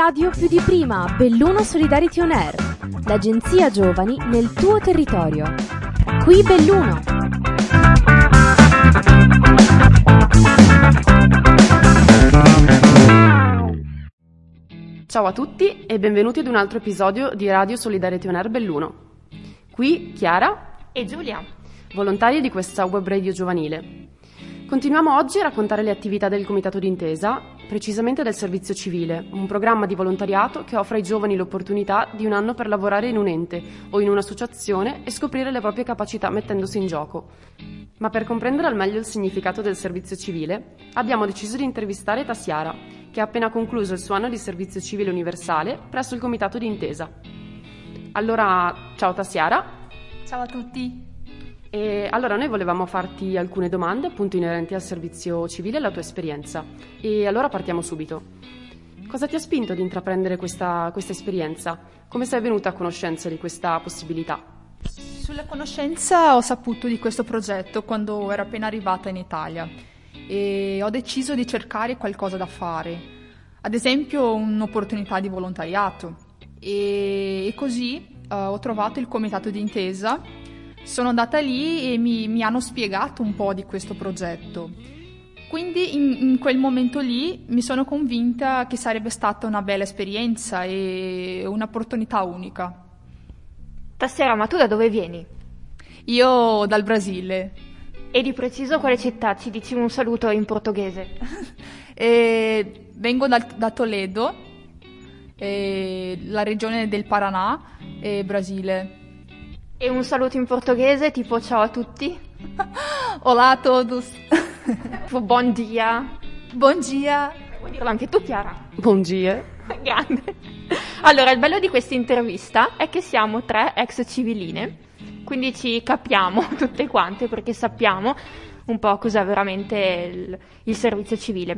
radio più di prima, Belluno Solidarity On Air, l'agenzia giovani nel tuo territorio. Qui Belluno. Ciao a tutti e benvenuti ad un altro episodio di Radio Solidarity On Air Belluno. Qui Chiara e Giulia, volontarie di questa web radio giovanile. Continuiamo oggi a raccontare le attività del Comitato d'Intesa, precisamente del Servizio Civile, un programma di volontariato che offre ai giovani l'opportunità di un anno per lavorare in un ente o in un'associazione e scoprire le proprie capacità mettendosi in gioco. Ma per comprendere al meglio il significato del servizio civile, abbiamo deciso di intervistare Tassiara, che ha appena concluso il suo anno di servizio civile universale presso il Comitato d'Intesa. Allora, ciao Tassiara. Ciao a tutti. E allora noi volevamo farti alcune domande appunto inerenti al servizio civile e alla tua esperienza. E allora partiamo subito. Cosa ti ha spinto ad intraprendere questa, questa esperienza? Come sei venuta a conoscenza di questa possibilità? Sulla conoscenza ho saputo di questo progetto quando ero appena arrivata in Italia e ho deciso di cercare qualcosa da fare, ad esempio un'opportunità di volontariato. E, così uh, ho trovato il comitato d'intesa sono andata lì e mi, mi hanno spiegato un po' di questo progetto. Quindi in, in, quel momento lì mi sono convinta che sarebbe stata una bella esperienza e un'opportunità unica. Tassera, ma tu da dove vieni? Io dal Brasile. E di preciso quale città? Ci dici un saluto in portoghese. vengo da, da Toledo, la regione del Paraná, Brasile. E un saluto in portoghese tipo ciao a tutti. Olá a todos. Buon dia. Buon dia. Vuoi dirlo anche tu, Chiara? Buon dia. Grande. Allora, il bello di questa intervista è che siamo tre ex civiline, quindi ci capiamo tutte quante perché sappiamo un po' cos'è veramente il, il servizio civile.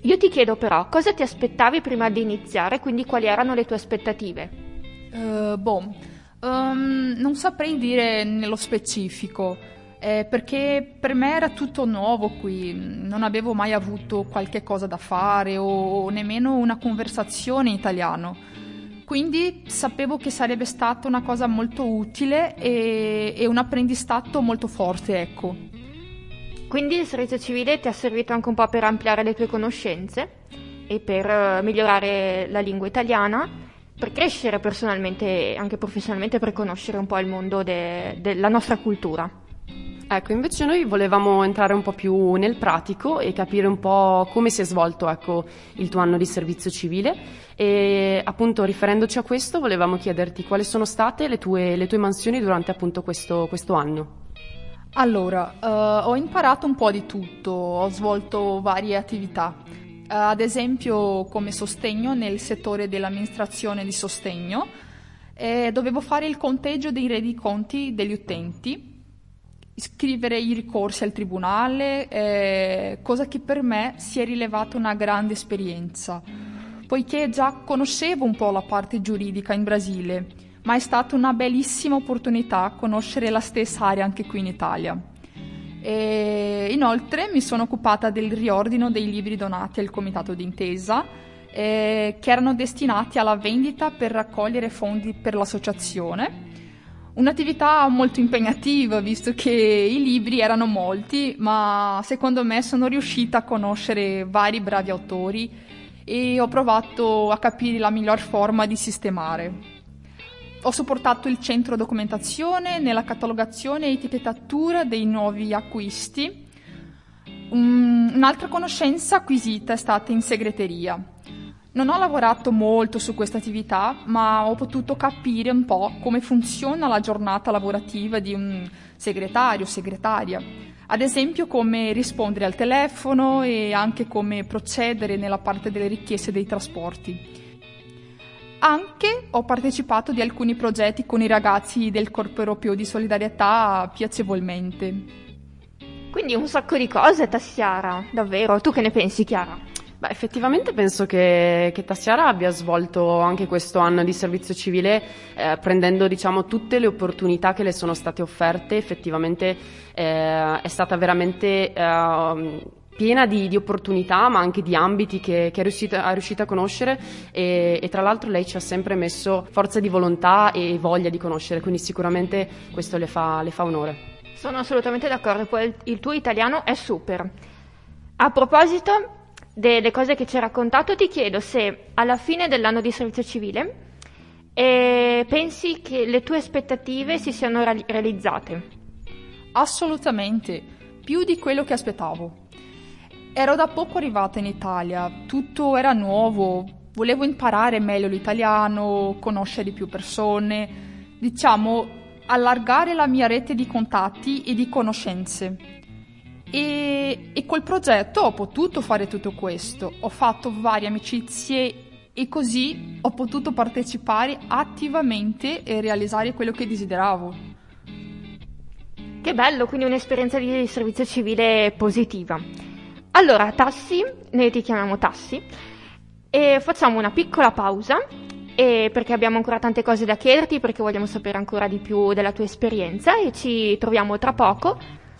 Io ti chiedo però, cosa ti aspettavi prima di iniziare, quindi quali erano le tue aspettative? Uh, boh, Um, non saprei dire nello specifico, eh, perché per me era tutto nuovo qui, non avevo mai avuto qualche cosa da fare o nemmeno una conversazione in italiano. Quindi sapevo che sarebbe stata una cosa molto utile e, e un apprendistato molto forte, ecco. Quindi il servizio civile ti ha servito anche un po' per ampliare le tue conoscenze e per uh, migliorare la lingua italiana per crescere personalmente e anche professionalmente per conoscere un po' il mondo de- della nostra cultura. Ecco, invece noi volevamo entrare un po' più nel pratico e capire un po' come si è svolto ecco, il tuo anno di servizio civile e appunto riferendoci a questo volevamo chiederti quali sono state le tue, le tue mansioni durante appunto questo, questo anno. Allora, uh, ho imparato un po' di tutto, ho svolto varie attività ad esempio come sostegno nel settore dell'amministrazione di sostegno, eh, dovevo fare il conteggio dei rendiconti degli utenti, scrivere i ricorsi al tribunale, eh, cosa che per me si è rilevata una grande esperienza, poiché già conoscevo un po' la parte giuridica in Brasile, ma è stata una bellissima opportunità conoscere la stessa area anche qui in Italia. E inoltre mi sono occupata del riordino dei libri donati al comitato d'intesa eh, che erano destinati alla vendita per raccogliere fondi per l'associazione. Un'attività molto impegnativa visto che i libri erano molti, ma secondo me sono riuscita a conoscere vari bravi autori e ho provato a capire la miglior forma di sistemare. Ho supportato il centro documentazione nella catalogazione e etichettatura dei nuovi acquisti. Um, un'altra conoscenza acquisita è stata in segreteria. Non ho lavorato molto su questa attività, ma ho potuto capire un po' come funziona la giornata lavorativa di un segretario o segretaria. Ad esempio come rispondere al telefono e anche come procedere nella parte delle richieste dei trasporti. Anche ho partecipato di alcuni progetti con i ragazzi del Corpo Europeo di Solidarietà piacevolmente. Quindi un sacco di cose, Tassiara, davvero. Tu che ne pensi, Chiara? Beh, effettivamente penso che, che, Tassiara abbia svolto anche questo anno di servizio civile eh, prendendo diciamo, tutte le opportunità che le sono state offerte, effettivamente eh, è stata veramente eh, piena di, di, opportunità, ma anche di ambiti che, che è, riuscita, è, riuscita, a conoscere e, e, tra l'altro lei ci ha sempre messo forza di volontà e voglia di conoscere, quindi sicuramente questo le fa, le fa onore. Sono assolutamente d'accordo, poi il, tuo italiano è super. A proposito delle cose che ci hai raccontato, ti chiedo se alla fine dell'anno di servizio civile eh, pensi che le tue aspettative si siano realizzate. Assolutamente, più di quello che aspettavo. Ero da poco arrivata in Italia, tutto era nuovo, volevo imparare meglio l'italiano, conoscere più persone, diciamo allargare la mia rete di contatti e di conoscenze. E, e col progetto ho potuto fare tutto questo, ho fatto varie amicizie e così ho potuto partecipare attivamente e realizzare quello che desideravo. Che bello, quindi un'esperienza di servizio civile positiva. Allora, Tassi, noi ti chiamiamo Tassi, e facciamo una piccola pausa perché abbiamo ancora tante cose da chiederti, perché vogliamo sapere ancora di più della tua esperienza e ci troviamo tra poco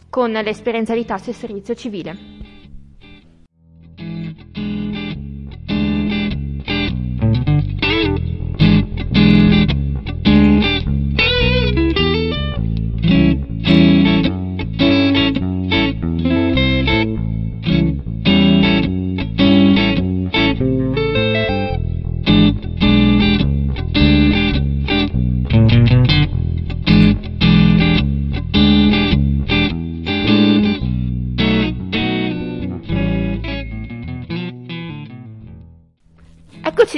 con l'esperienza di tasse e servizio civile.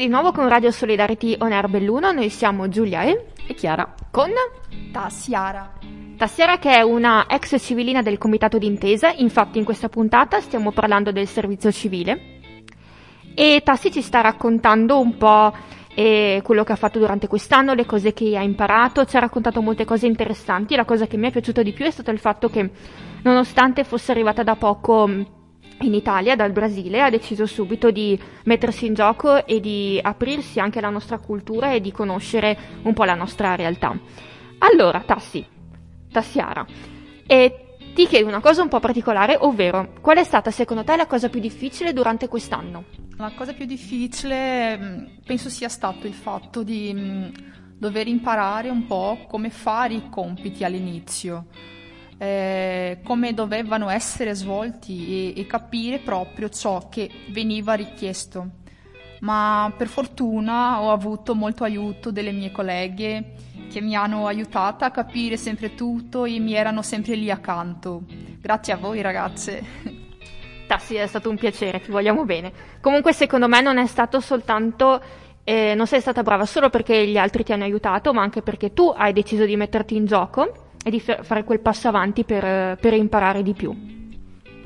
Di nuovo con Radio Solidarity On Air Belluno, noi siamo Giulia e, e Chiara. con Tassiara. Tassiara che è una ex civilina del Comitato d'Intesa, infatti in questa puntata stiamo parlando del servizio civile. E Tassi ci sta raccontando un po' eh, quello che ha fatto durante quest'anno, le cose che ha imparato, ci ha raccontato molte cose interessanti, la cosa che mi è piaciuta di più è stato il fatto che nonostante fosse arrivata da poco in Italia dal Brasile ha deciso subito di mettersi in gioco e di aprirsi anche alla nostra cultura e di conoscere un po' la nostra realtà. Allora, Tassi, Tassiara, e ti chiedo una cosa un po' particolare, ovvero qual è stata secondo te la cosa più difficile durante quest'anno? La cosa più difficile mm, penso sia stato il fatto di mm, dover imparare un po' come fare i compiti all'inizio eh, come dovevano essere svolti e, e capire proprio ciò che veniva richiesto. Ma per fortuna ho avuto molto aiuto delle mie colleghe che mi hanno aiutata a capire sempre tutto e mi erano sempre lì accanto. Grazie a voi ragazze. Tassi, è stato un piacere, ti vogliamo bene. Comunque secondo me non è stato soltanto eh, non sei stata brava solo perché gli altri ti hanno aiutato, ma anche perché tu hai deciso di metterti in gioco e di fare quel passo avanti per, per imparare di più.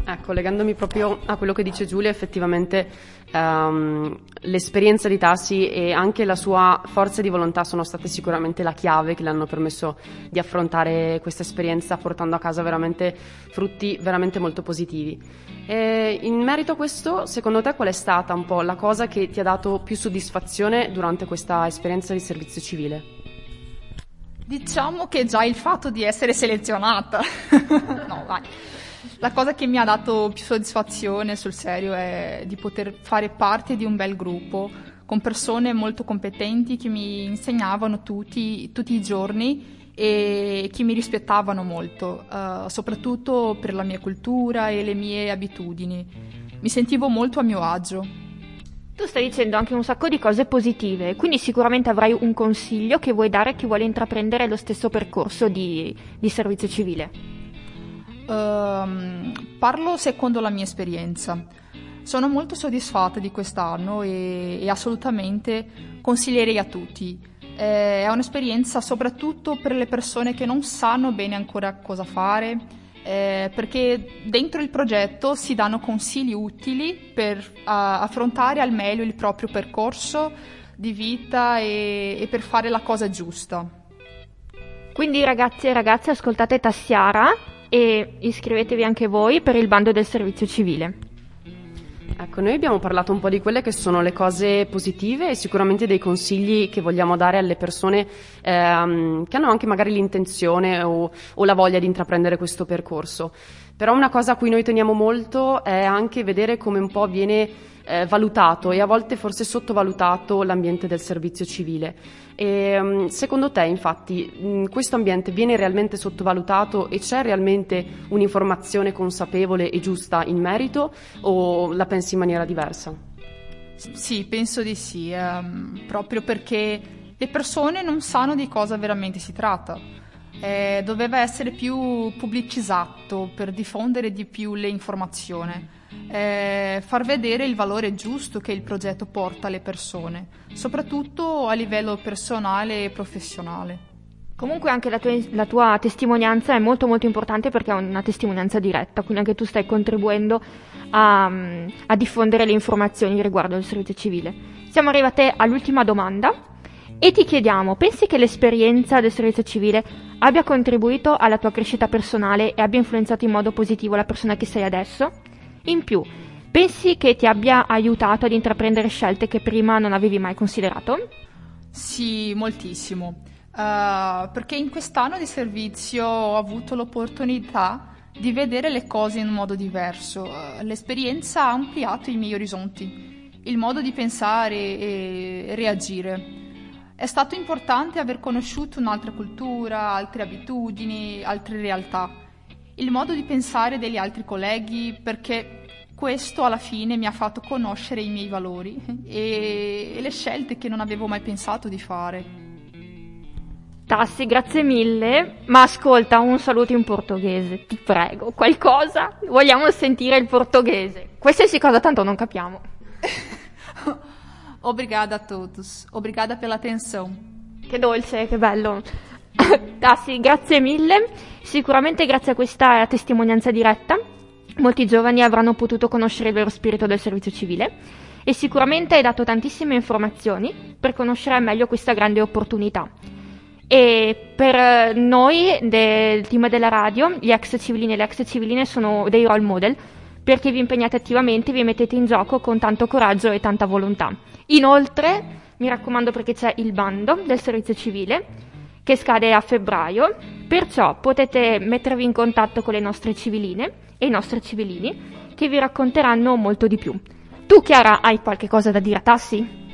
Ecco, legandomi proprio a quello che dice Giulia, effettivamente um, l'esperienza di Tassi e anche la sua forza di volontà sono state sicuramente la chiave che le hanno permesso di affrontare questa esperienza portando a casa veramente frutti veramente molto positivi. E in merito a questo, secondo te qual è stata un po' la cosa che ti ha dato più soddisfazione durante questa esperienza di servizio civile? Diciamo che già il fatto di essere selezionata. no, vai. La cosa che mi ha dato più soddisfazione sul serio è di poter fare parte di un bel gruppo con persone molto competenti che mi insegnavano tutti, tutti i giorni e che mi rispettavano molto, uh, soprattutto per la mia cultura e le mie abitudini. Mi sentivo molto a mio agio. Tu stai dicendo anche un sacco di cose positive, quindi sicuramente avrai un consiglio che vuoi dare a chi vuole intraprendere lo stesso percorso di, di servizio civile. Um, parlo secondo la mia esperienza. Sono molto soddisfatta di quest'anno e, e assolutamente consiglierei a tutti. Eh, è un'esperienza soprattutto per le persone che non sanno bene ancora cosa fare eh, perché dentro il progetto si danno consigli utili per uh, affrontare al meglio il proprio percorso di vita e, e per fare la cosa giusta. Quindi ragazzi e ragazze ascoltate Tassiara e iscrivetevi anche voi per il bando del servizio civile. Ecco, noi abbiamo parlato un po' di quelle che sono le cose positive e sicuramente dei consigli che vogliamo dare alle persone ehm, che hanno anche magari l'intenzione o, o la voglia di intraprendere questo percorso. Però una cosa a cui noi teniamo molto è anche vedere come un po' viene eh, valutato e a volte forse sottovalutato l'ambiente del servizio civile. E, mm, secondo te, infatti, mm, questo ambiente viene realmente sottovalutato e c'è realmente un'informazione consapevole e giusta in merito o la pensi in maniera diversa? Sì, penso di sì, ehm, proprio perché le persone non sanno di cosa veramente si tratta. Eh, doveva essere più pubblicizzato per diffondere di più le informazioni, eh, far vedere il valore giusto che il progetto porta alle persone, soprattutto a livello personale e professionale. Comunque anche la tua, la tua, testimonianza è molto molto importante perché è una testimonianza diretta, quindi anche tu stai contribuendo a, a diffondere le informazioni riguardo al servizio civile. Siamo arrivate all'ultima domanda e ti chiediamo, pensi che l'esperienza del servizio civile abbia contribuito alla tua crescita personale e abbia influenzato in modo positivo la persona che sei adesso? In più, pensi che ti abbia aiutato ad intraprendere scelte che prima non avevi mai considerato? Sì, moltissimo. Uh, perché in quest'anno di servizio ho avuto l'opportunità di vedere le cose in un modo diverso. Uh, l'esperienza ha ampliato i miei orizzonti, il modo di pensare e reagire. È stato importante aver conosciuto un'altra cultura, altre abitudini, altre realtà, il modo di pensare degli altri colleghi, perché questo alla fine mi ha fatto conoscere i miei valori e, e le scelte che non avevo mai pensato di fare. Tassi, grazie mille, ma ascolta un saluto in portoghese, ti prego, qualcosa? Vogliamo sentire il portoghese. Qualsiasi cosa tanto non capiamo. Obrigada a todos, obrigada pela atenção. Che dolce, che bello. Tassi, grazie mille. Sicuramente grazie a questa testimonianza diretta molti giovani avranno potuto conoscere il vero spirito del servizio civile e sicuramente hai dato tantissime informazioni per conoscere meglio questa grande opportunità. E per noi del team della radio, gli ex civilini e le ex civiline sono dei role model perché vi impegnate attivamente, vi mettete in gioco con tanto coraggio e tanta volontà. Inoltre, mi raccomando perché c'è il bando del servizio civile che scade a febbraio, perciò potete mettervi in contatto con le nostre civiline e i nostri civilini che vi racconteranno molto di più. Tu Chiara hai qualche cosa da dire a Tassi?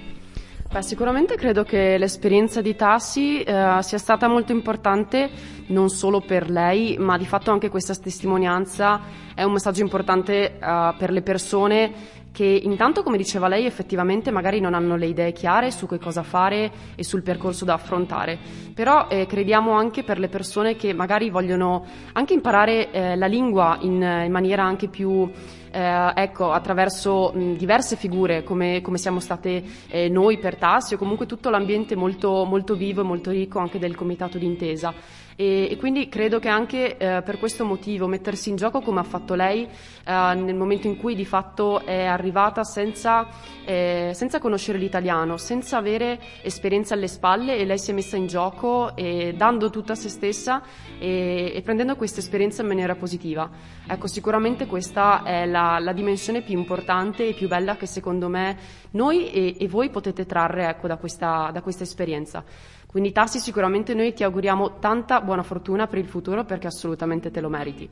Beh, sicuramente credo che l'esperienza di Tassi eh, sia stata molto importante non solo per lei, ma di fatto anche questa testimonianza è un messaggio importante eh, per le persone che intanto, come diceva lei, effettivamente magari non hanno le idee chiare su che cosa fare e sul percorso da affrontare, però eh, crediamo anche per le persone che magari vogliono anche imparare eh, la lingua in, in maniera anche più eh, ecco, attraverso mh, diverse figure come, come siamo state eh, noi per Tassi o comunque tutto l'ambiente molto, molto vivo e molto ricco anche del comitato d'intesa. E, e, quindi credo che anche eh, per questo motivo mettersi in gioco come ha fatto lei eh, nel momento in cui di fatto è arrivata senza, eh, senza, conoscere l'italiano, senza avere esperienza alle spalle e lei si è messa in gioco dando tutta se stessa e, e prendendo questa esperienza in maniera positiva. Ecco, sicuramente questa è la, la, dimensione più importante e più bella che secondo me noi e, e voi potete trarre ecco, da, questa, da questa esperienza. Quindi Tassi sicuramente noi ti auguriamo tanta buona fortuna per il futuro perché assolutamente te lo meriti.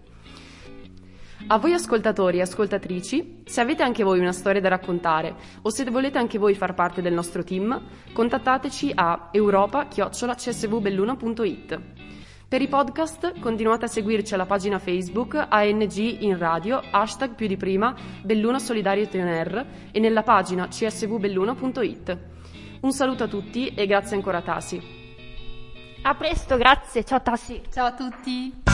A voi ascoltatori e ascoltatrici, se avete anche voi una storia da raccontare o se volete anche voi far parte del nostro team, contattateci a europa-csvbelluno.it. Per i podcast continuate a seguirci alla pagina Facebook ANG in radio, hashtag più di prima, Belluno Solidario TNR e nella pagina csvbelluno.it. Un saluto a tutti e grazie ancora a Tasi. A presto, grazie. Ciao Tassi. Ciao a tutti.